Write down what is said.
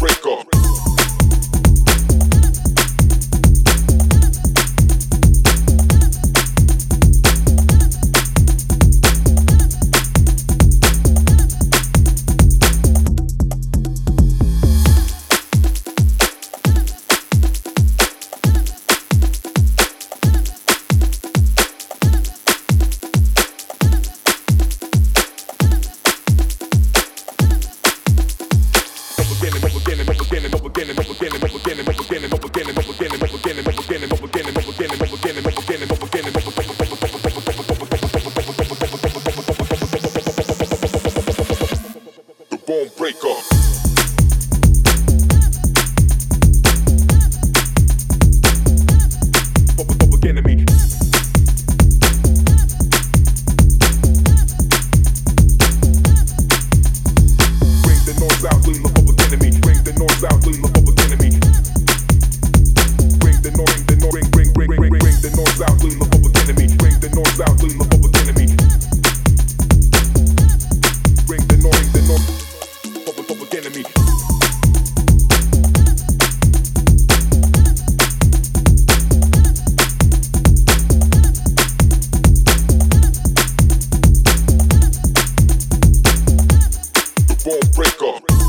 breaker. break off. bone breaker.